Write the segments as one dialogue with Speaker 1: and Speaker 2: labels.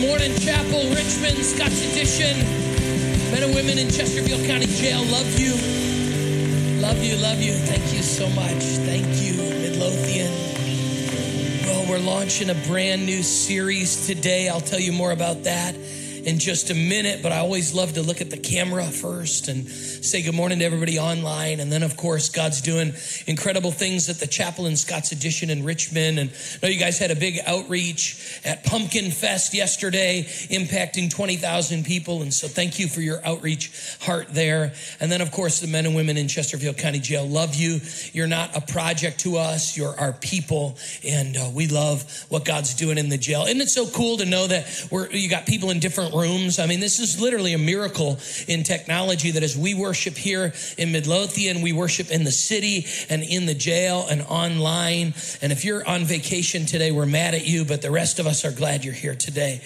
Speaker 1: morning, Chapel, Richmond, Scott's Addition, men and women in Chesterfield County Jail. Love you. Love you, love you. Thank you so much. Thank you, Midlothian. Well, we're launching a brand new series today. I'll tell you more about that in just a minute, but I always love to look at the camera first and say good morning to everybody online. And then, of course, God's doing incredible things at the Chapel in Scott's Addition in Richmond. And I know you guys had a big outreach at Pumpkin Fest yesterday, impacting 20,000 people. And so thank you for your outreach heart there. And then, of course, the men and women in Chesterfield County Jail love you. You're not a project to us, you're our people. And uh, we love what God's doing in the jail. Isn't it so cool to know that we're, you got people in different rooms? I mean, this is literally a miracle in technology that as we worship here in Midlothian. We worship in the city and in the jail and online. And if you're on vacation today, we're mad at you, but the rest of us are glad you're here today.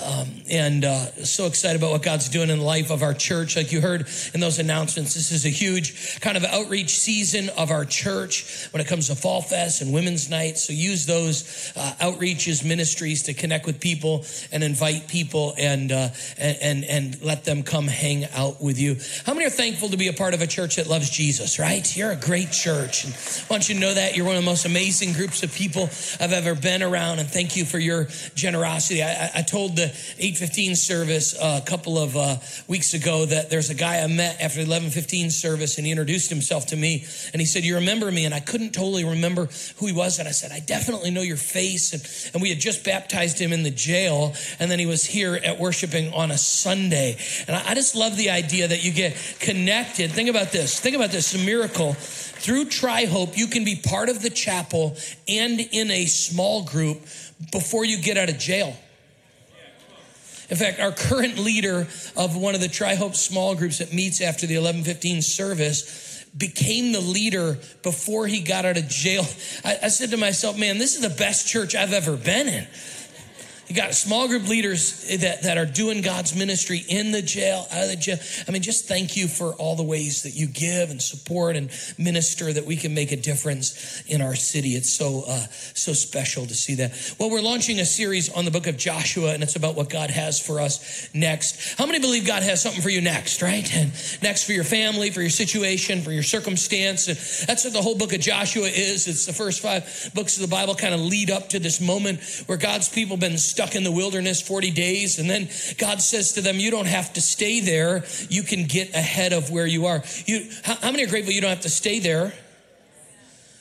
Speaker 1: Um, and uh, so excited about what God's doing in the life of our church. Like you heard in those announcements, this is a huge kind of outreach season of our church when it comes to Fall Fest and Women's Night. So use those uh, outreaches, ministries to connect with people and invite people and, uh, and, and, and let them come hang out with you. How many are thankful to be a part of a church that loves Jesus, right? You're a great church. And I want you to know that you're one of the most amazing groups of people I've ever been around. And thank you for your generosity. I, I told the 815 service uh, a couple of uh, weeks ago that there's a guy I met after the 1115 service and he introduced himself to me and he said, you remember me? And I couldn't totally remember who he was. And I said, I definitely know your face. And, and we had just baptized him in the jail. And then he was here at worshiping on a Sunday. And I, I just love the idea that you get connected. Think about this. Think about this. A miracle through Tri Hope, you can be part of the chapel and in a small group before you get out of jail. In fact, our current leader of one of the Tri Hope small groups that meets after the 1115 service became the leader before he got out of jail. I, I said to myself, man, this is the best church I've ever been in. You got small group leaders that, that are doing God's ministry in the jail, out of the jail. I mean, just thank you for all the ways that you give and support and minister that we can make a difference in our city. It's so, uh, so special to see that. Well, we're launching a series on the book of Joshua, and it's about what God has for us next. How many believe God has something for you next, right? And next for your family, for your situation, for your circumstance. And that's what the whole book of Joshua is. It's the first five books of the Bible kind of lead up to this moment where God's people been stuck stuck in the wilderness 40 days. And then God says to them, You don't have to stay there. You can get ahead of where you are. You, how, how many are grateful you don't have to stay there?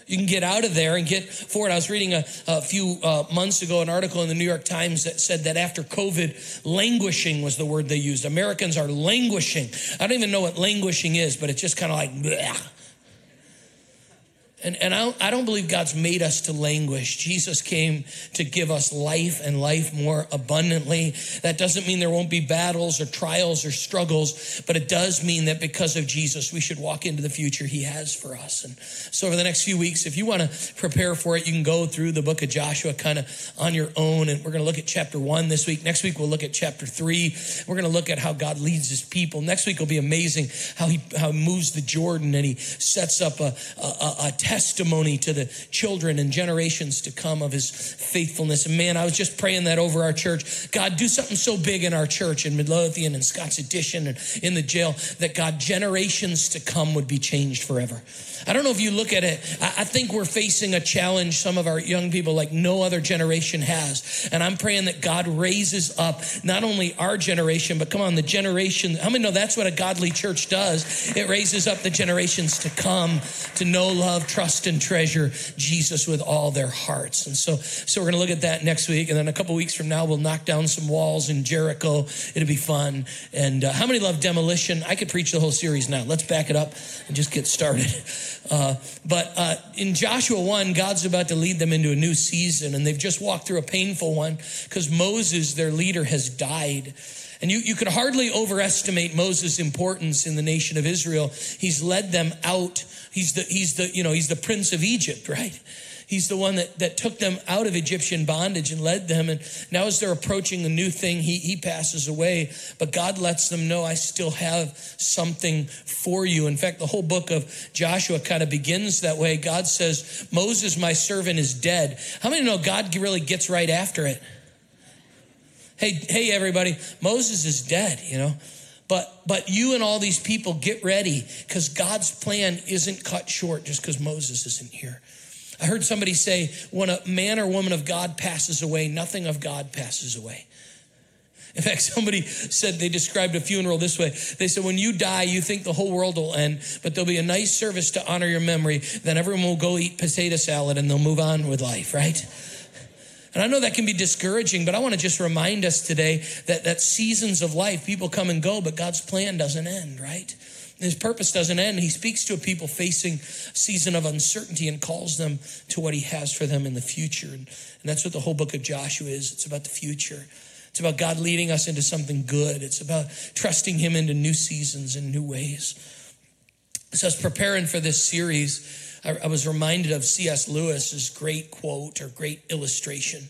Speaker 1: You can get out of there and get forward. I was reading a, a few uh, months ago an article in the New York Times that said that after COVID, languishing was the word they used. Americans are languishing. I don't even know what languishing is, but it's just kind of like, bleh. And, and I, I don't believe God's made us to languish. Jesus came to give us life and life more abundantly. That doesn't mean there won't be battles or trials or struggles, but it does mean that because of Jesus, we should walk into the future He has for us. And so, over the next few weeks, if you want to prepare for it, you can go through the book of Joshua kind of on your own. And we're going to look at chapter one this week. Next week, we'll look at chapter three. We're going to look at how God leads His people. Next week will be amazing how He, how he moves the Jordan and He sets up a, a, a testimony to the children and generations to come of his faithfulness. And man, I was just praying that over our church. God, do something so big in our church in Midlothian and Scott's Addition and in the jail that God, generations to come would be changed forever. I don't know if you look at it, I think we're facing a challenge, some of our young people, like no other generation has. And I'm praying that God raises up not only our generation, but come on, the generation. How many know that's what a godly church does? It raises up the generations to come to know, love, trust, and treasure Jesus with all their hearts. And so, so we're going to look at that next week. And then a couple weeks from now, we'll knock down some walls in Jericho. It'll be fun. And uh, how many love demolition? I could preach the whole series now. Let's back it up and just get started. Uh, but uh, in Joshua 1, God's about to lead them into a new season, and they've just walked through a painful one because Moses, their leader, has died. And you, you could hardly overestimate Moses' importance in the nation of Israel. He's led them out. He's the, he's the, you know, he's the prince of Egypt, right? He's the one that, that took them out of Egyptian bondage and led them. And now, as they're approaching a new thing, he, he passes away. But God lets them know, I still have something for you. In fact, the whole book of Joshua kind of begins that way. God says, Moses, my servant, is dead. How many know God really gets right after it? Hey, hey, everybody, Moses is dead, you know. But but you and all these people get ready because God's plan isn't cut short just because Moses isn't here. I heard somebody say, when a man or woman of God passes away, nothing of God passes away. In fact, somebody said they described a funeral this way. They said, when you die, you think the whole world will end, but there'll be a nice service to honor your memory. Then everyone will go eat potato salad and they'll move on with life, right? And I know that can be discouraging, but I want to just remind us today that, that seasons of life, people come and go, but God's plan doesn't end, right? His purpose doesn't end. He speaks to a people facing a season of uncertainty and calls them to what he has for them in the future. And, and that's what the whole book of Joshua is. It's about the future. It's about God leading us into something good. It's about trusting him into new seasons and new ways. So I was preparing for this series. I, I was reminded of C.S. Lewis's great quote or great illustration.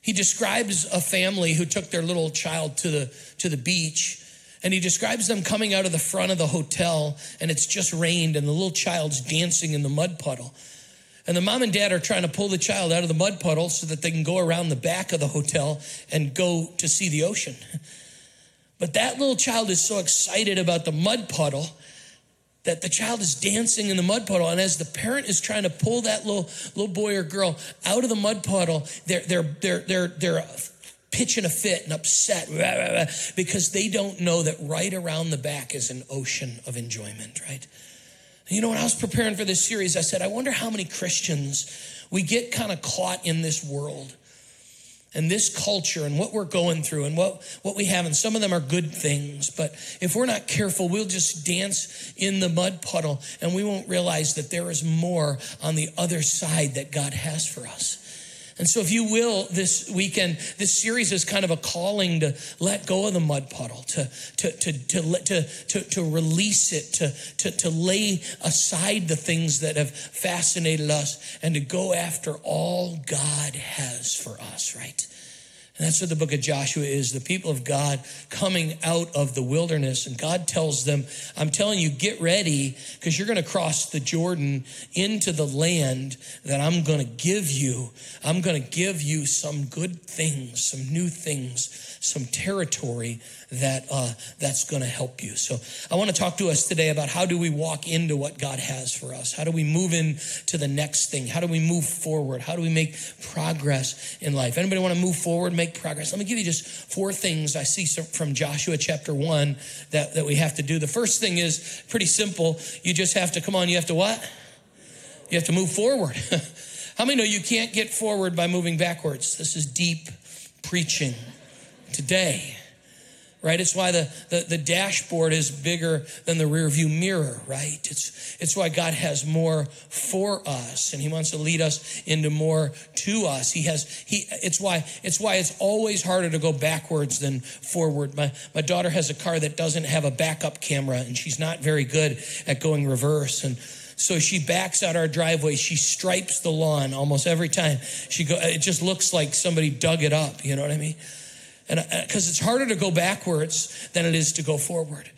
Speaker 1: He describes a family who took their little child to the, to the beach and he describes them coming out of the front of the hotel and it's just rained and the little child's dancing in the mud puddle. And the mom and dad are trying to pull the child out of the mud puddle so that they can go around the back of the hotel and go to see the ocean. But that little child is so excited about the mud puddle that the child is dancing in the mud puddle. And as the parent is trying to pull that little little boy or girl out of the mud puddle they're they're they're they're they're pitching a fit and upset because they don't know that right around the back is an ocean of enjoyment right? You know when i was preparing for this series i said i wonder how many christians we get kind of caught in this world and this culture and what we're going through and what, what we have. And some of them are good things, but if we're not careful, we'll just dance in the mud puddle and we won't realize that there is more on the other side that God has for us. And so, if you will, this weekend, this series is kind of a calling to let go of the mud puddle, to, to, to, to, to, to, to release it, to, to, to lay aside the things that have fascinated us, and to go after all God has for us, right? And that's what the book of Joshua is the people of God coming out of the wilderness. And God tells them, I'm telling you, get ready because you're going to cross the Jordan into the land that I'm going to give you. I'm going to give you some good things, some new things, some territory that uh, that's going to help you. So I want to talk to us today about how do we walk into what God has for us? How do we move into the next thing? How do we move forward? How do we make progress in life? Anybody want to move forward, make progress? Let me give you just four things I see from Joshua chapter one that, that we have to do. The first thing is pretty simple. You just have to, come on, you have to what? You have to move forward. How many know you can't get forward by moving backwards? This is deep preaching today right? It's why the, the, the, dashboard is bigger than the rear view mirror, right? It's, it's why God has more for us and he wants to lead us into more to us. He has, he, it's why, it's why it's always harder to go backwards than forward. My, my daughter has a car that doesn't have a backup camera and she's not very good at going reverse. And so she backs out our driveway. She stripes the lawn almost every time she go. It just looks like somebody dug it up. You know what I mean? And because uh, it's harder to go backwards than it is to go forward.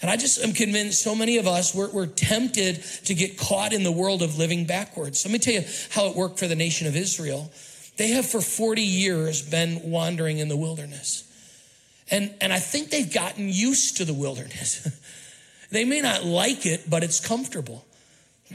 Speaker 1: And I just am convinced so many of us, we're, we're, tempted to get caught in the world of living backwards. Let me tell you how it worked for the nation of Israel. They have for 40 years been wandering in the wilderness. And, and I think they've gotten used to the wilderness. they may not like it, but it's comfortable.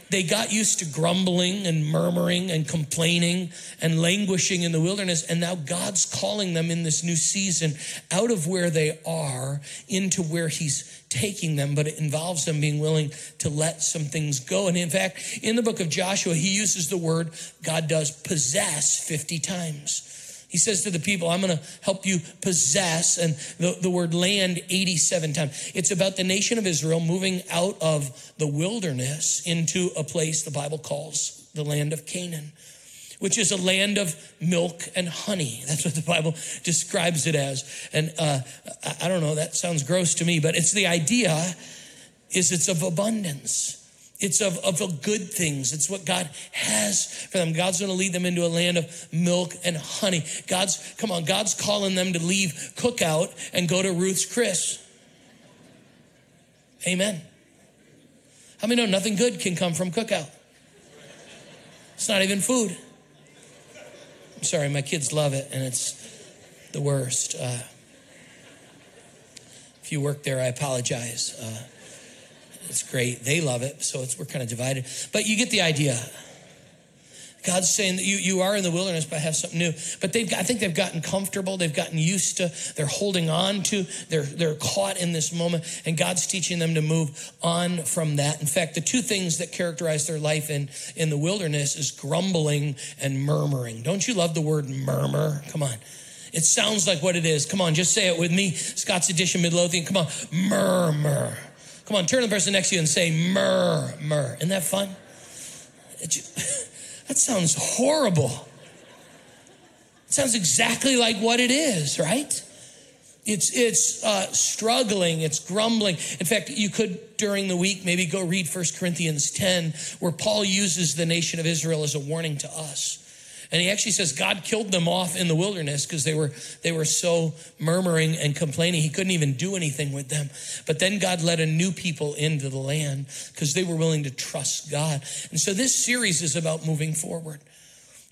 Speaker 1: They got used to grumbling and murmuring and complaining and languishing in the wilderness. And now God's calling them in this new season out of where they are into where He's taking them. But it involves them being willing to let some things go. And in fact, in the book of Joshua, He uses the word God does possess 50 times. He says to the people, I'm going to help you possess, and the, the word land 87 times. It's about the nation of Israel moving out of the wilderness into a place the Bible calls the land of Canaan, which is a land of milk and honey. That's what the Bible describes it as. And uh, I, don't know, that sounds gross to me, but it's the idea is it's of abundance. It's of, of good things. It's what God has for them. God's going to lead them into a land of milk and honey. God's, come on, God's calling them to leave cookout and go to Ruth's Chris. Amen. How many know nothing good can come from cookout? It's not even food. I'm sorry, my kids love it, and it's the worst. Uh, if you work there, I apologize. Uh, it's great. They love it, so we're kind of divided. But you get the idea. God's saying that you, you are in the wilderness, but have something new. But they've I think they've gotten comfortable. They've gotten used to. They're holding on to. They're they're caught in this moment, and God's teaching them to move on from that. In fact, the two things that characterize their life in in the wilderness is grumbling and murmuring. Don't you love the word murmur? Come on. It sounds like what it is. Come on, just say it with me. Scott's Addition Midlothian. Come on, murmur. Come on, turn to the person next to you and say murmur. Isn't that fun? That sounds horrible. It sounds exactly like what it is, right? It's it's uh, struggling, it's grumbling. In fact, you could during the week maybe go read 1 Corinthians 10, where Paul uses the nation of Israel as a warning to us. And he actually says God killed them off in the wilderness because they were they were so murmuring and complaining. He couldn't even do anything with them. But then God led a new people into the land because they were willing to trust God. And so this series is about moving forward.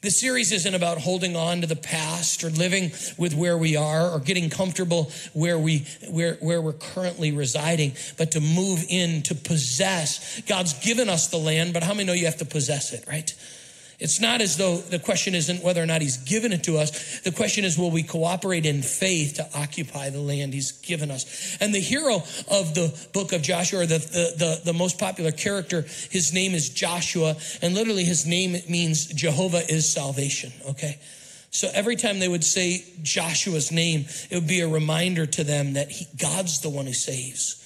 Speaker 1: This series isn't about holding on to the past or living with where we are or getting comfortable where we where where we're currently residing, but to move in to possess. God's given us the land, but how many know you have to possess it, right? It's not as though the question isn't whether or not he's given it to us. The question is, will we cooperate in faith to occupy the land he's given us? And the hero of the book of Joshua, the, the, the, the most popular character, his name is Joshua. And literally his name means Jehovah is salvation, okay? So every time they would say Joshua's name, it would be a reminder to them that he, God's the one who saves.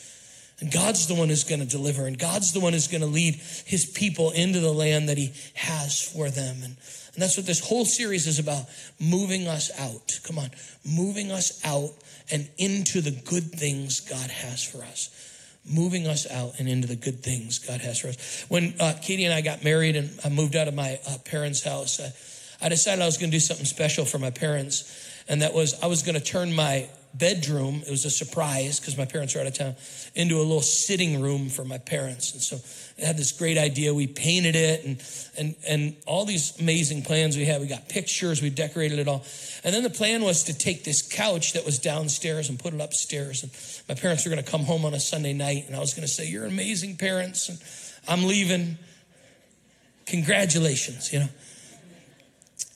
Speaker 1: And God's the one who's going to deliver, and God's the one who's going to lead his people into the land that he has for them. And, and that's what this whole series is about moving us out. Come on, moving us out and into the good things God has for us. Moving us out and into the good things God has for us. When uh, Katie and I got married and I moved out of my uh, parents' house, I, I decided I was going to do something special for my parents. And that was, I was going to turn my bedroom, it was a surprise because my parents were out of town, into a little sitting room for my parents. And so I had this great idea. We painted it and, and, and all these amazing plans we had. We got pictures, we decorated it all. And then the plan was to take this couch that was downstairs and put it upstairs. And my parents were going to come home on a Sunday night, and I was going to say, You're amazing parents, and I'm leaving. Congratulations, you know.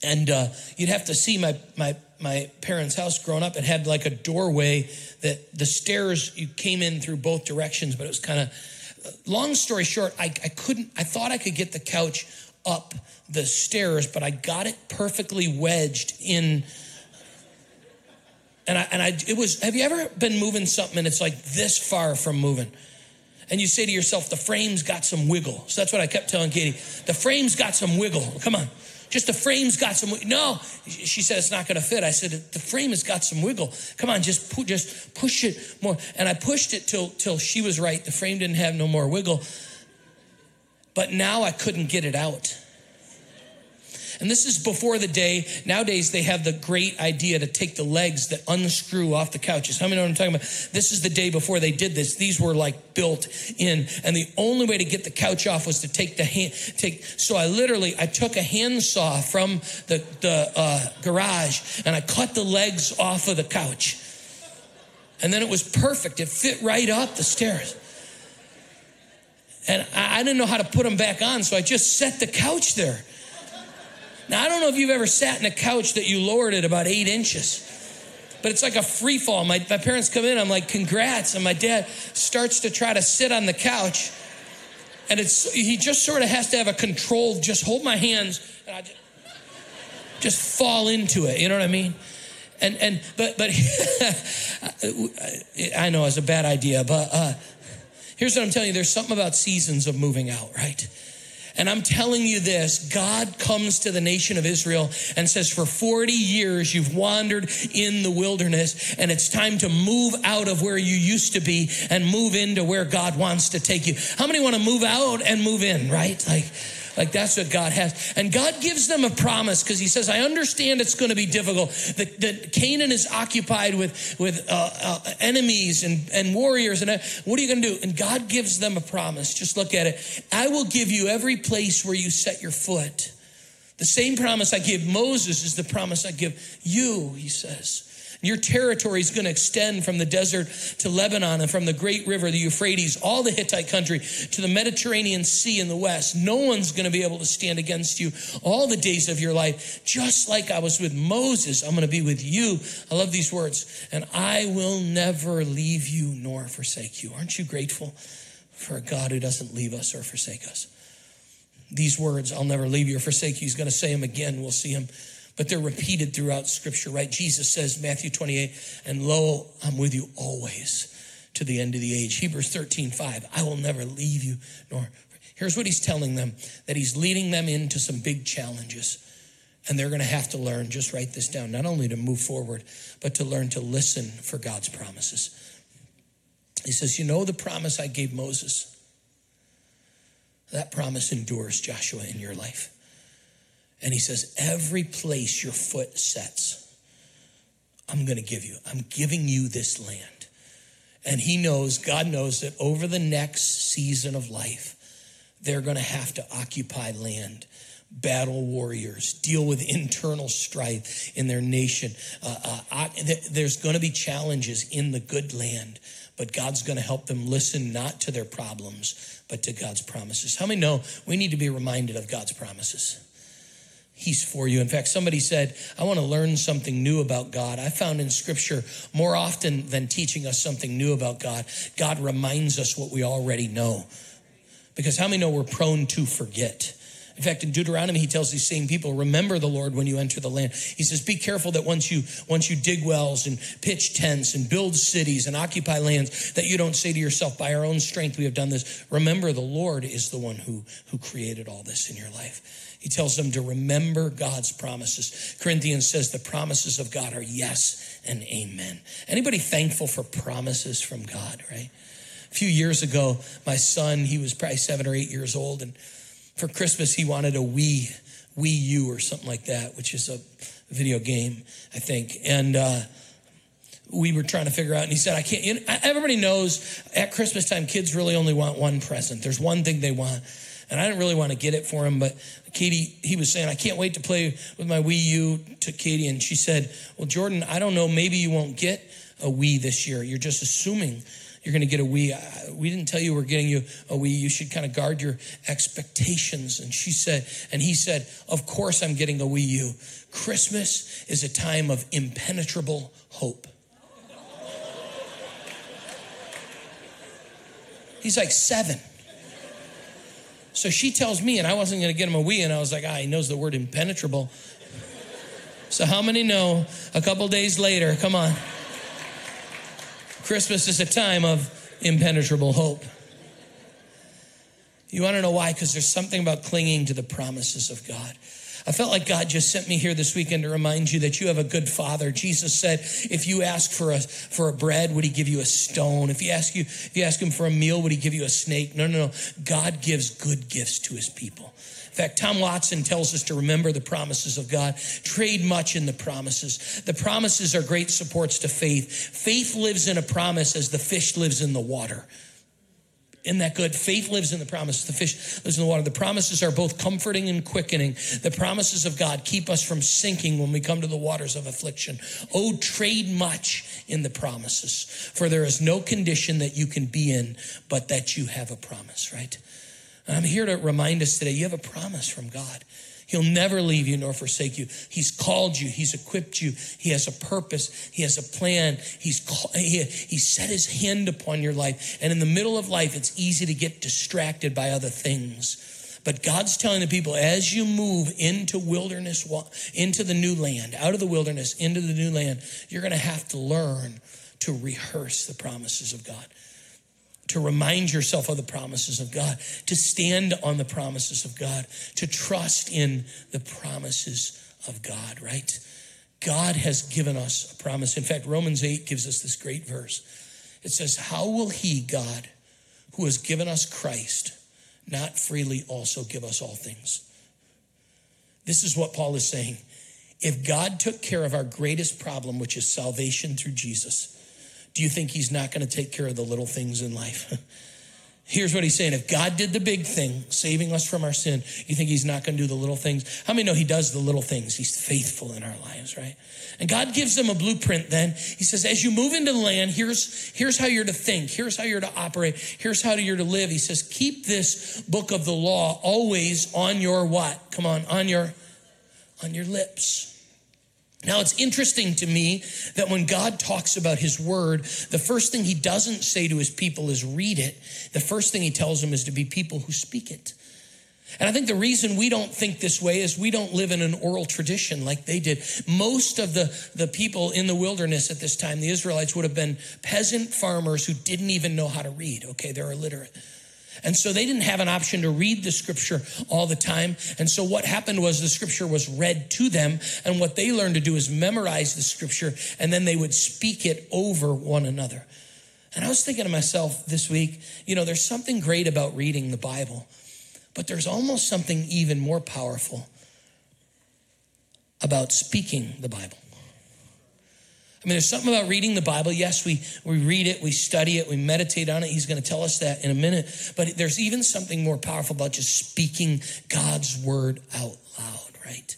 Speaker 1: And uh, you'd have to see my, my my parents' house growing up. It had like a doorway that the stairs you came in through both directions, but it was kind of long story short, I, I couldn't, I thought I could get the couch up the stairs, but I got it perfectly wedged in. And I, and I, it was, have you ever been moving something and it's like this far from moving? And you say to yourself, the frame's got some wiggle. So that's what I kept telling Katie. The frame's got some wiggle. Come on. Just the frame's got some. No, she said it's not going to fit. I said the frame has got some wiggle. Come on, just pu- just push it more. And I pushed it till till she was right. The frame didn't have no more wiggle. But now I couldn't get it out. And this is before the day. Nowadays, they have the great idea to take the legs that unscrew off the couches. How many know what I'm talking about? This is the day before they did this. These were like built in. And the only way to get the couch off was to take the hand, take. So I literally, I took a handsaw from the, the uh, garage and I cut the legs off of the couch. And then it was perfect. It fit right up the stairs. And I didn't know how to put them back on, so I just set the couch there. Now, I don't know if you've ever sat in a couch that you lowered it about eight inches, but it's like a free fall. My, my parents come in, I'm like, congrats. And my dad starts to try to sit on the couch. And it's he just sort of has to have a control, just hold my hands and I just, just fall into it. You know what I mean? And and but but I know it's a bad idea, but uh, here's what I'm telling you: there's something about seasons of moving out, right? And I'm telling you this God comes to the nation of Israel and says, For 40 years you've wandered in the wilderness, and it's time to move out of where you used to be and move into where God wants to take you. How many want to move out and move in, right? Like, like that's what God has. And God gives them a promise because He says, I understand it's going to be difficult. That, that Canaan is occupied with, with uh, uh, enemies and, and warriors. And uh, what are you going to do? And God gives them a promise. Just look at it. I will give you every place where you set your foot. The same promise I gave Moses is the promise I give you, he says. Your territory is going to extend from the desert to Lebanon and from the great river, the Euphrates, all the Hittite country to the Mediterranean Sea in the west. No one's going to be able to stand against you all the days of your life. Just like I was with Moses, I'm going to be with you. I love these words. And I will never leave you nor forsake you. Aren't you grateful for a God who doesn't leave us or forsake us? These words, I'll never leave you or forsake you, he's going to say them again. We'll see him but they're repeated throughout scripture, right? Jesus says, Matthew 28, and lo, I'm with you always to the end of the age. Hebrews 13, 5, I will never leave you nor. Here's what he's telling them that he's leading them into some big challenges. And they're going to have to learn, just write this down, not only to move forward, but to learn to listen for God's promises. He says, You know the promise I gave Moses? That promise endures, Joshua, in your life. And he says, Every place your foot sets, I'm going to give you. I'm giving you this land. And he knows, God knows that over the next season of life, they're going to have to occupy land, battle warriors, deal with internal strife in their nation. Uh, uh, there's going to be challenges in the good land, but God's going to help them listen not to their problems, but to God's promises. How many know we need to be reminded of God's promises? He's for you. In fact, somebody said, I want to learn something new about God. I found in scripture more often than teaching us something new about God, God reminds us what we already know. Because how many know we're prone to forget? In fact, in Deuteronomy, he tells these same people, remember the Lord when you enter the land. He says, be careful that once you, once you dig wells and pitch tents and build cities and occupy lands, that you don't say to yourself, by our own strength we have done this. Remember, the Lord is the one who, who created all this in your life. He tells them to remember God's promises. Corinthians says the promises of God are yes and amen. Anybody thankful for promises from God, right? A few years ago, my son, he was probably seven or eight years old, and for Christmas, he wanted a Wii, Wii U or something like that, which is a video game, I think. And, uh, we were trying to figure out, and he said, I can't. You know, everybody knows at Christmas time, kids really only want one present. There's one thing they want. And I didn't really want to get it for him, but Katie, he was saying, I can't wait to play with my Wii U to Katie. And she said, Well, Jordan, I don't know, maybe you won't get a Wii this year. You're just assuming you're going to get a Wii. We didn't tell you we're getting you a Wii. You should kind of guard your expectations. And she said, and he said, Of course I'm getting a Wii U. Christmas is a time of impenetrable hope. He's like seven. So she tells me, and I wasn't going to get him a Wii, and I was like, ah, he knows the word impenetrable. So how many know a couple days later, come on, Christmas is a time of impenetrable hope. You want to know why? Because there's something about clinging to the promises of God. I felt like God just sent me here this weekend to remind you that you have a good father. Jesus said, if you ask for a, for a bread, would he give you a stone? If you ask you, if you ask him for a meal, would he give you a snake? No, no, no. God gives good gifts to his people. In fact, Tom Watson tells us to remember the promises of God, trade much in the promises. The promises are great supports to faith. Faith lives in a promise as the fish lives in the water. Isn't that good? Faith lives in the promise. The fish lives in the water. The promises are both comforting and quickening. The promises of God keep us from sinking when we come to the waters of affliction. Oh, trade much in the promises, for there is no condition that you can be in but that you have a promise, right? I'm here to remind us today you have a promise from God. He'll never leave you nor forsake you. He's called you. He's equipped you. He has a purpose. He has a plan. He's he, he set his hand upon your life. And in the middle of life, it's easy to get distracted by other things. But God's telling the people as you move into wilderness, into the new land, out of the wilderness, into the new land, you're going to have to learn to rehearse the promises of God to remind yourself of the promises of God, to stand on the promises of God, to trust in the promises of God, right? God has given us a promise. In fact, Romans 8 gives us this great verse. It says, How will he, God, who has given us Christ, not freely also give us all things? This is what Paul is saying. If God took care of our greatest problem, which is salvation through Jesus, do you think he's not going to take care of the little things in life? Here's what he's saying. If God did the big thing, saving us from our sin, you think he's not going to do the little things? How many know he does the little things? He's faithful in our lives, right? And God gives them a blueprint then. He says, as you move into the land, here's, here's how you're to think. Here's how you're to operate. Here's how you're to live. He says, keep this book of the law always on your what? Come on, on your, on your lips. Now, it's interesting to me that when God talks about his word, the first thing he doesn't say to his people is read it. The first thing he tells them is to be people who speak it. And I think the reason we don't think this way is we don't live in an oral tradition like they did. Most of the, the people in the wilderness at this time, the Israelites, would have been peasant farmers who didn't even know how to read. Okay, they're illiterate. And so they didn't have an option to read the scripture all the time. And so what happened was the scripture was read to them. And what they learned to do is memorize the scripture and then they would speak it over one another. And I was thinking to myself this week, you know, there's something great about reading the Bible, but there's almost something even more powerful about speaking the Bible. I mean, there's something about reading the Bible. Yes, we, we read it, we study it, we meditate on it. He's going to tell us that in a minute. But there's even something more powerful about just speaking God's word out loud, right?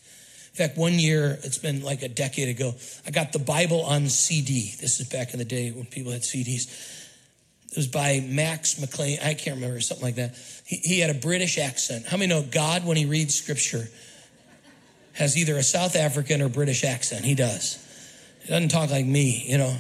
Speaker 1: In fact, one year, it's been like a decade ago, I got the Bible on CD. This is back in the day when people had CDs. It was by Max McLean. I can't remember, something like that. He, he had a British accent. How many know God, when he reads scripture, has either a South African or British accent? He does. He doesn't talk like me, you know.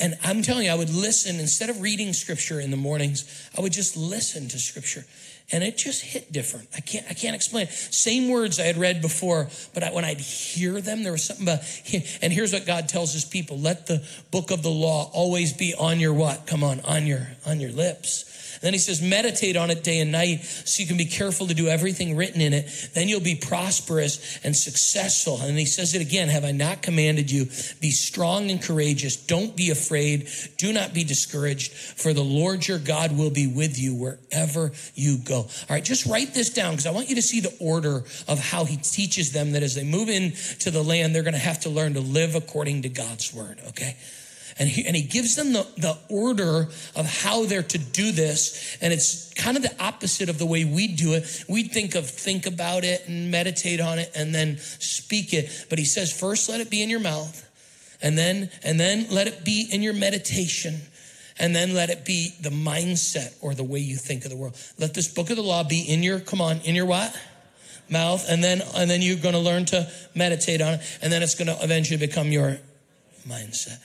Speaker 1: And I'm telling you, I would listen instead of reading scripture in the mornings, I would just listen to scripture. And it just hit different. I can't, I can't explain. Same words I had read before, but I, when I'd hear them, there was something about. And here's what God tells His people: Let the book of the law always be on your what? Come on, on your on your lips then he says, meditate on it day and night so you can be careful to do everything written in it. Then you'll be prosperous and successful. And he says it again Have I not commanded you? Be strong and courageous. Don't be afraid. Do not be discouraged, for the Lord your God will be with you wherever you go. All right, just write this down because I want you to see the order of how he teaches them that as they move into the land, they're going to have to learn to live according to God's word, okay? And he, and he gives them the, the order of how they're to do this. And it's kind of the opposite of the way we do it. We think of think about it and meditate on it and then speak it. But he says, first let it be in your mouth. And then, and then let it be in your meditation. And then let it be the mindset or the way you think of the world. Let this book of the law be in your, come on, in your what? Mouth. And then, and then you're going to learn to meditate on it. And then it's going to eventually become your mindset.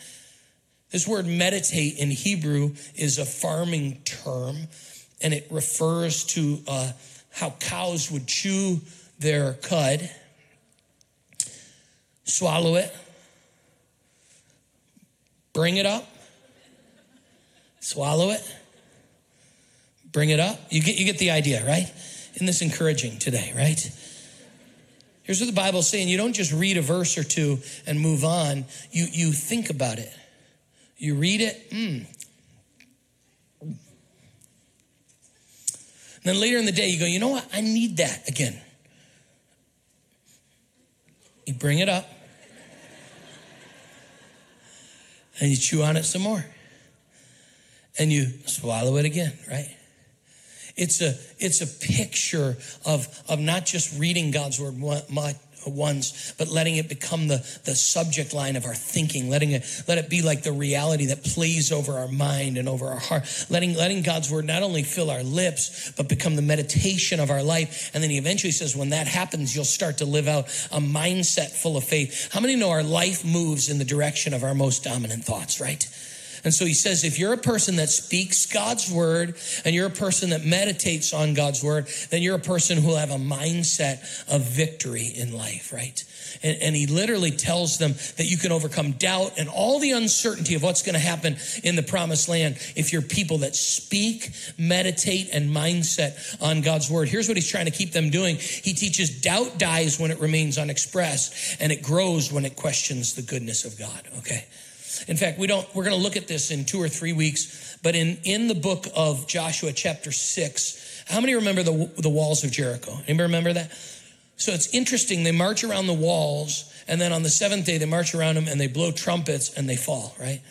Speaker 1: This word meditate in Hebrew is a farming term, and it refers to uh, how cows would chew their cud, swallow it, bring it up, swallow it, bring it up. You get, you get the idea, right? Isn't this encouraging today, right? Here's what the Bible's saying you don't just read a verse or two and move on, you, you think about it. You read it, mm. Then later in the day, you go, you know what? I need that again. You bring it up and you chew on it some more and you swallow it again, right? It's a, it's a picture of, of not just reading God's word Uh, once, but letting it become the, the subject line of our thinking, letting it, let it be like the reality that plays over our mind and over our heart, letting, letting God's word not only fill our lips, but become the meditation of our life. And then he eventually says, when that happens, you'll start to live out a mindset full of faith. How many know our life moves in the direction of our most dominant thoughts, right? And so he says, if you're a person that speaks God's word and you're a person that meditates on God's word, then you're a person who will have a mindset of victory in life, right? And, and, he literally tells them that you can overcome doubt and all the uncertainty of what's going to happen in the promised land if you're people that speak, meditate, and mindset on God's word. Here's what he's trying to keep them doing. He teaches doubt dies when it remains unexpressed and it grows when it questions the goodness of God, okay? In fact, we don't, we're going to look at this in two or three weeks, but in, in the book of Joshua, chapter six, how many remember the, the walls of Jericho? Anybody remember that? So it's interesting. They march around the walls, and then on the seventh day, they march around them and they blow trumpets and they fall, right?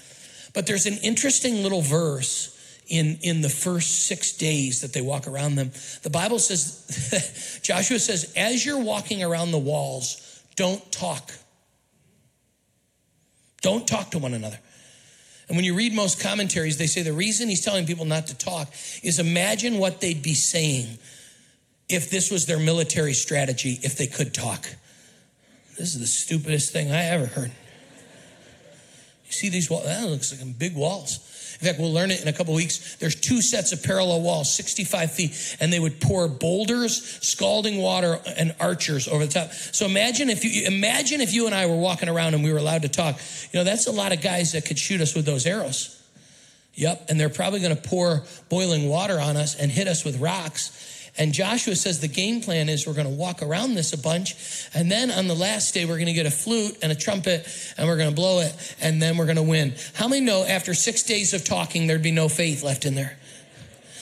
Speaker 1: But there's an interesting little verse in, in the first six days that they walk around them. The Bible says, Joshua says, as you're walking around the walls, don't talk. Don't talk to one another. And when you read most commentaries, they say the reason he's telling people not to talk is imagine what they'd be saying if this was their military strategy, if they could talk. This is the stupidest thing I ever heard. You see these walls? That looks like big walls. In fact, we'll learn it in a couple weeks. There's two sets of parallel walls, 65 feet, and they would pour boulders, scalding water, and archers over the top. So imagine if you imagine if you and I were walking around and we were allowed to talk. You know, that's a lot of guys that could shoot us with those arrows. Yep, and they're probably going to pour boiling water on us and hit us with rocks. And Joshua says the game plan is we're going to walk around this a bunch. And then on the last day, we're going to get a flute and a trumpet and we're going to blow it. And then we're going to win. How many know after six days of talking, there'd be no faith left in there?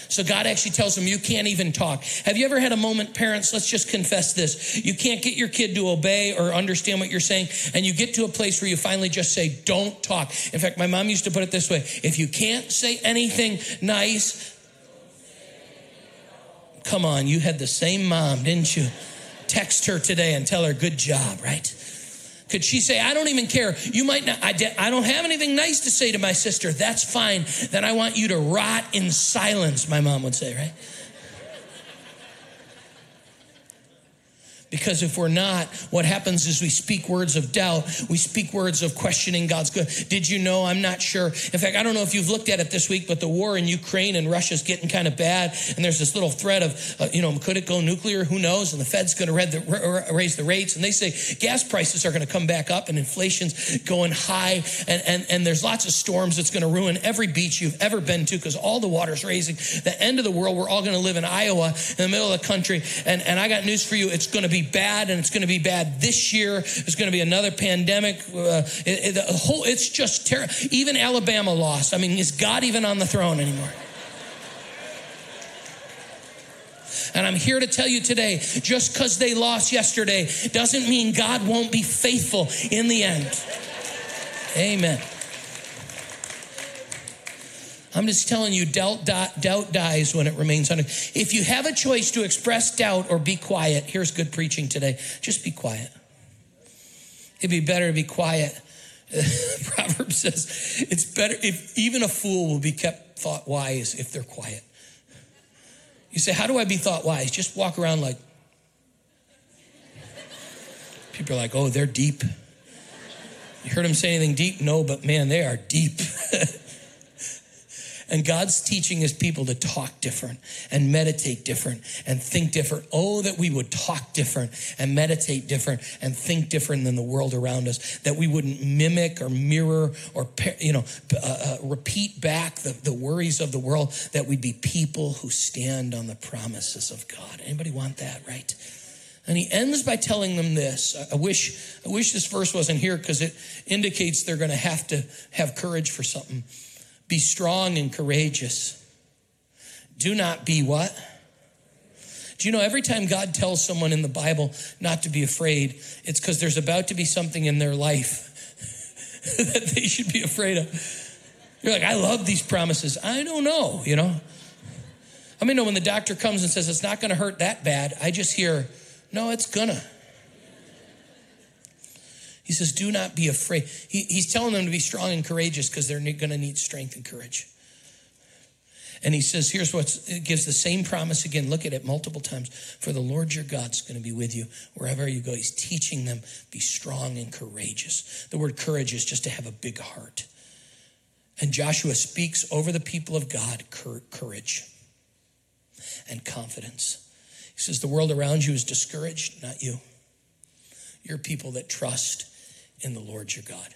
Speaker 1: So God actually tells them, you can't even talk. Have you ever had a moment, parents? Let's just confess this. You can't get your kid to obey or understand what you're saying, and you get to a place where you finally just say, don't talk. In fact, my mom used to put it this way if you can't say anything nice, Come on, you had the same mom, didn't you? Text her today and tell her, good job, right? Could she say, I don't even care. You might not, I, de- I don't have anything nice to say to my sister. That's fine. Then I want you to rot in silence, my mom would say, right? Because if we're not, what happens is we speak words of doubt. We speak words of questioning God's good. Did you know? I'm not sure. In fact, I don't know if you've looked at it this week, but the war in Ukraine and Russia's getting kind of bad. And there's this little threat of, uh, you know, could it go nuclear? Who knows? And the Fed's going to raise the rates. And they say gas prices are going to come back up and inflation's going high. And, and, and there's lots of storms that's going to ruin every beach you've ever been to because all the water's raising. The end of the world, we're all going to live in Iowa in the middle of the country. And, and I got news for you. It's going to be be bad and it's going to be bad this year. There's going to be another pandemic. Uh, it, it, the whole, it's just terrible. Even Alabama lost. I mean, is God even on the throne anymore? And I'm here to tell you today just because they lost yesterday doesn't mean God won't be faithful in the end. Amen. I'm just telling you, doubt, doubt dies when it remains under. If you have a choice to express doubt or be quiet, here's good preaching today. Just be quiet. It'd be better to be quiet. Proverbs says it's better if even a fool will be kept thought wise if they're quiet. You say, How do I be thought wise? Just walk around like, people are like, Oh, they're deep. You heard him say anything deep? No, but man, they are deep. And God's teaching his people to talk different and meditate different and think different. Oh, that we would talk different and meditate different and think different than the world around us. That we wouldn't mimic or mirror or, you know, uh, uh, repeat back the, the worries of the world. That we'd be people who stand on the promises of God. Anybody want that, right? And he ends by telling them this. I wish, I wish this verse wasn't here because it indicates they're going to have to have courage for something. Be strong and courageous. Do not be what? Do you know every time God tells someone in the Bible not to be afraid, it's because there's about to be something in their life that they should be afraid of. You're like, I love these promises. I don't know, you know. I mean, when the doctor comes and says it's not going to hurt that bad, I just hear, no, it's gonna. He says, Do not be afraid. He, he's telling them to be strong and courageous because they're going to need strength and courage. And he says, Here's what gives the same promise again. Look at it multiple times. For the Lord your God's going to be with you wherever you go. He's teaching them, be strong and courageous. The word courage is just to have a big heart. And Joshua speaks over the people of God courage and confidence. He says, The world around you is discouraged, not you. You're people that trust in the Lord your God.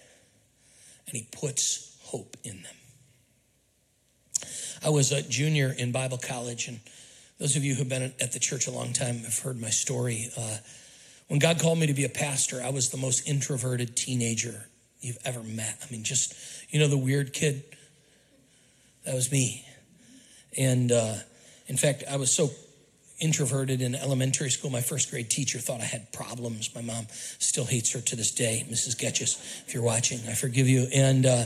Speaker 1: And he puts hope in them. I was a junior in Bible college, and those of you who've been at the church a long time have heard my story. Uh, when God called me to be a pastor, I was the most introverted teenager you've ever met. I mean, just, you know, the weird kid? That was me. And uh, in fact, I was so introverted in elementary school. My first grade teacher thought I had problems. My mom still hates her to this day, Mrs. Getches. If you're watching, I forgive you. And uh,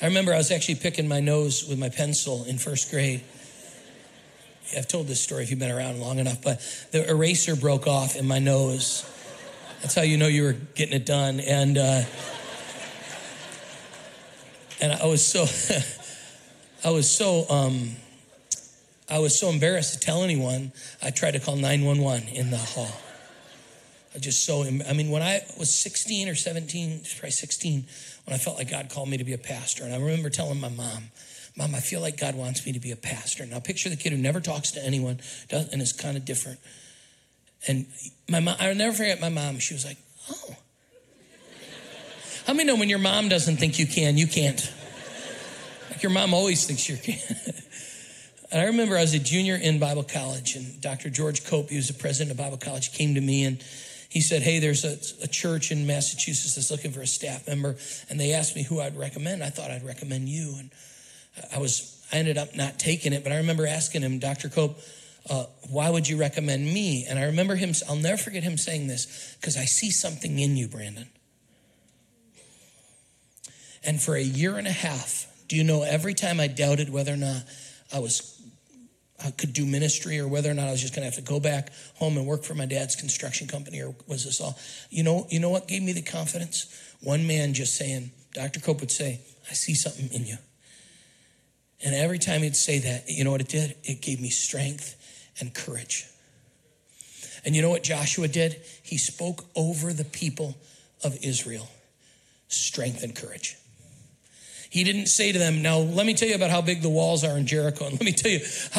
Speaker 1: I remember I was actually picking my nose with my pencil in first grade. I've told this story if you've been around long enough, but the eraser broke off in my nose. That's how you know you were getting it done. And uh, and I was so I was so um, I was so embarrassed to tell anyone. I tried to call 911 in the hall. I just so I mean when I was 16 or 17, probably 16, when I felt like God called me to be a pastor, and I remember telling my mom. Mom, I feel like God wants me to be a pastor. Now picture the kid who never talks to anyone and is kind of different. And my mom, I'll never forget my mom. She was like, "Oh, how many know when your mom doesn't think you can, you can't? Like your mom always thinks you can." and I remember I was a junior in Bible college, and Dr. George Cope, he was the president of Bible college, came to me and he said, Hey, there's a, a, church in Massachusetts that's looking for a staff member. And they asked me who I'd recommend. I thought I'd recommend you. And I was, I ended up not taking it, but I remember asking him, Dr. Cope, uh, why would you recommend me? And I remember him, I'll never forget him saying this, because I see something in you, Brandon. And for a year and a half, do you know, every time I doubted whether or not I was I could do ministry or whether or not I was just going to have to go back home and work for my dad's construction company or was this all you know you know what gave me the confidence one man just saying Dr. Cope would say I see something in you and every time he'd say that, you know what it did? It gave me strength and courage. And you know what Joshua did? He spoke over the people of Israel strength and courage. He didn't say to them, "Now let me tell you about how big the walls are in Jericho, and let me tell you,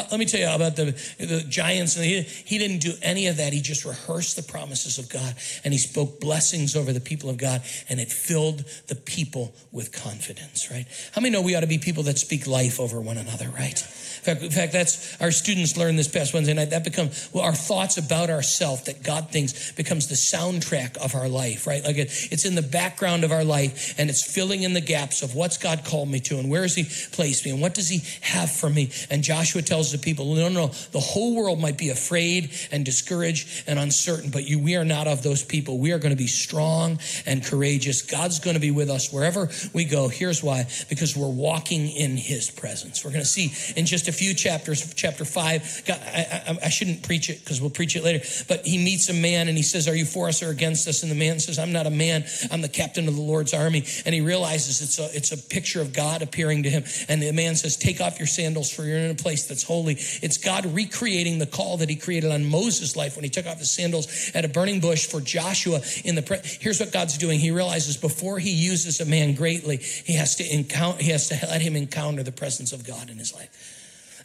Speaker 1: let me tell you about the, the giants." And he, he didn't do any of that. He just rehearsed the promises of God, and he spoke blessings over the people of God, and it filled the people with confidence. Right? How many know we ought to be people that speak life over one another? Right? In fact, in fact, that's our students learned this past Wednesday night. That becomes well, our thoughts about ourselves that God thinks becomes the soundtrack of our life, right? Like it, it's in the background of our life, and it's filling in the gaps of what's God called me to, and where has He placed me, and what does He have for me. And Joshua tells the people, no, no, no, the whole world might be afraid and discouraged and uncertain, but you, we are not of those people. We are going to be strong and courageous. God's going to be with us wherever we go. Here's why: because we're walking in His presence. We're going to see in just a few chapters, chapter five. God, I, I, I shouldn't preach it because we'll preach it later. But he meets a man and he says, Are you for us or against us? And the man says, I'm not a man. I'm the captain of the Lord's army. And he realizes it's a, it's a picture of God appearing to him. And the man says, Take off your sandals, for you're in a place that's holy. It's God recreating the call that he created on Moses' life when he took off his sandals at a burning bush for Joshua in the. Pre- Here's what God's doing. He realizes before he uses a man greatly, he has to encounter, he has to let him encounter the presence of God in his life.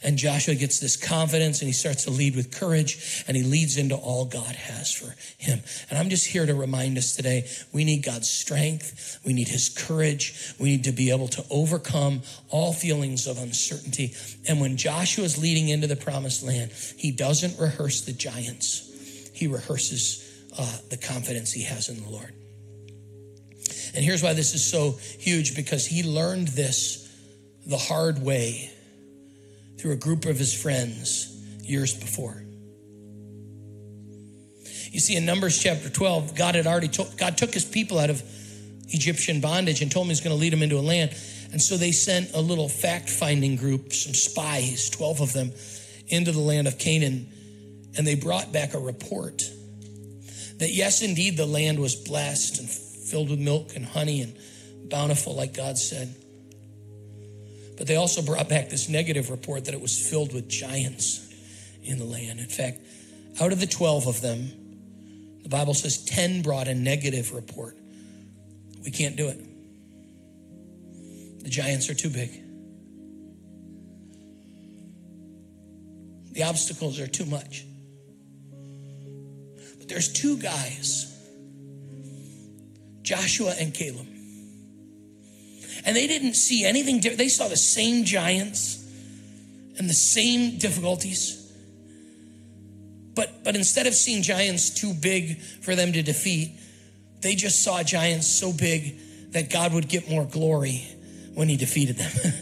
Speaker 1: And Joshua gets this confidence and he starts to lead with courage and he leads into all God has for him. And I'm just here to remind us today we need God's strength, we need his courage, we need to be able to overcome all feelings of uncertainty. And when Joshua is leading into the promised land, he doesn't rehearse the giants, he rehearses uh, the confidence he has in the Lord. And here's why this is so huge because he learned this the hard way through a group of his friends years before. You see, in Numbers chapter 12, God had already told, God took his people out of Egyptian bondage and told him he's going to lead them into a land. And so they sent a little fact finding group, some spies, 12 of them, into the land of Canaan. And they brought back a report that, yes, indeed, the land was blessed and filled with milk and honey and bountiful, like God said. But they also brought back this negative report that it was filled with giants in the land. In fact, out of the 12 of them, the Bible says 10 brought a negative report. We can't do it. The giants are too big. The obstacles are too much. But there's two guys, Joshua and Caleb. And they didn't see anything different. They saw the same giants and the same difficulties. But, but instead of seeing giants too big for them to defeat, they just saw giants so big that God would get more glory when he defeated them.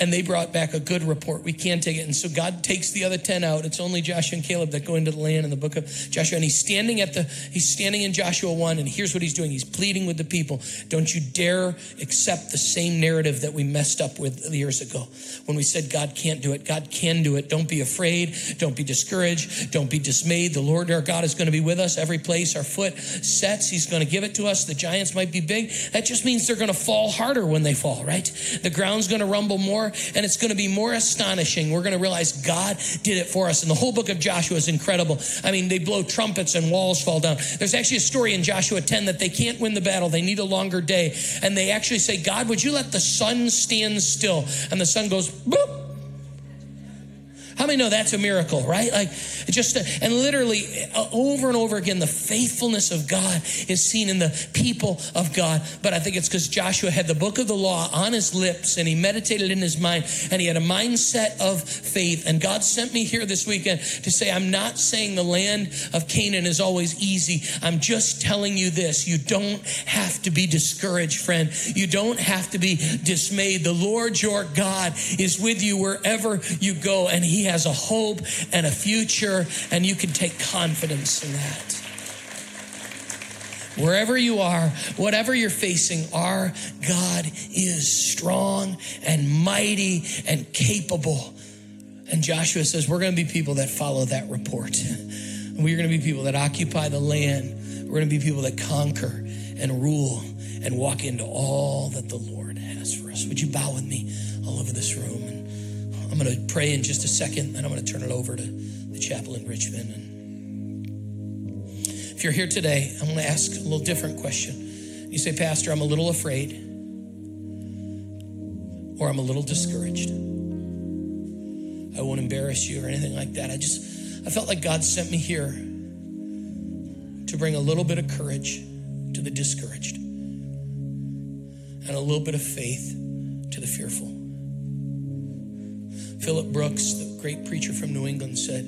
Speaker 1: and they brought back a good report. We can't take it. And so God takes the other 10 out. It's only Joshua and Caleb that go into the land in the book of Joshua. And he's standing at the, he's standing in Joshua 1, and here's what he's doing. He's pleading with the people. Don't you dare accept the same narrative that we messed up with years ago. When we said God can't do it, God can do it. Don't be afraid. Don't be discouraged. Don't be dismayed. The Lord our God is going to be with us every place our foot sets. He's going to give it to us. The giants might be big. That just means they're going to fall harder when they fall, right? The ground's going to rumble more and it's going to be more astonishing. We're going to realize God did it for us. And the whole book of Joshua is incredible. I mean, they blow trumpets and walls fall down. There's actually a story in Joshua 10 that they can't win the battle. They need a longer day. And they actually say, God, would you let the sun stand still? And the sun goes, boop how many know that's a miracle, right? Like just, and literally over and over again, the faithfulness of God is seen in the people of God. But I think it's because Joshua had the book of the law on his lips and he meditated in his mind and he had a mindset of faith. And God sent me here this weekend to say, I'm not saying the land of Canaan is always easy. I'm just telling you this. You don't have to be discouraged, friend. You don't have to be dismayed. The Lord your God is with you wherever you go and he has a hope and a future, and you can take confidence in that. Wherever you are, whatever you're facing, our God is strong and mighty and capable. And Joshua says, We're going to be people that follow that report. We're going to be people that occupy the land. We're going to be people that conquer and rule and walk into all that the Lord has for us. Would you bow with me all over this room? And I'm going to pray in just a second, then I'm going to turn it over to the chapel in Richmond. And if you're here today, I'm going to ask a little different question. You say, Pastor, I'm a little afraid, or I'm a little discouraged. I won't embarrass you or anything like that. I just, I felt like God sent me here to bring a little bit of courage to the discouraged and a little bit of faith to the fearful. Philip Brooks, the great preacher from New England, said,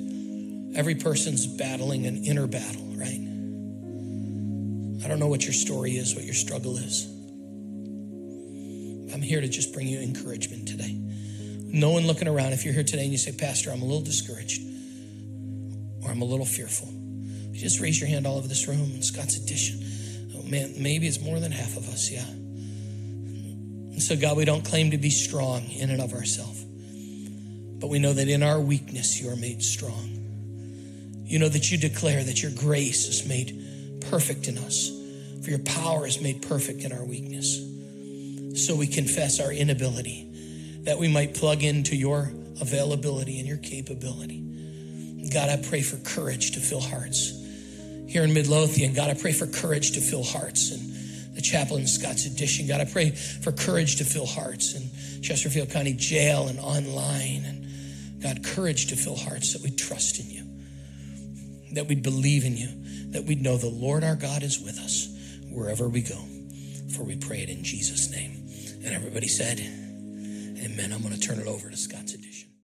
Speaker 1: Every person's battling an inner battle, right? I don't know what your story is, what your struggle is. I'm here to just bring you encouragement today. No one looking around. If you're here today and you say, Pastor, I'm a little discouraged or I'm a little fearful, just raise your hand all over this room in Scott's addition. Oh man, maybe it's more than half of us, yeah. And so, God, we don't claim to be strong in and of ourselves. But we know that in our weakness, you are made strong. You know that you declare that your grace is made perfect in us, for your power is made perfect in our weakness. So we confess our inability that we might plug into your availability and your capability. God, I pray for courage to fill hearts. Here in Midlothian, God, I pray for courage to fill hearts. And the chapel in Scott's Addition, God, I pray for courage to fill hearts. in Chesterfield County Jail and online. And God, courage to fill hearts that we trust in you, that we'd believe in you, that we'd know the Lord our God is with us wherever we go. For we pray it in Jesus' name. And everybody said, Amen. I'm going to turn it over to Scott.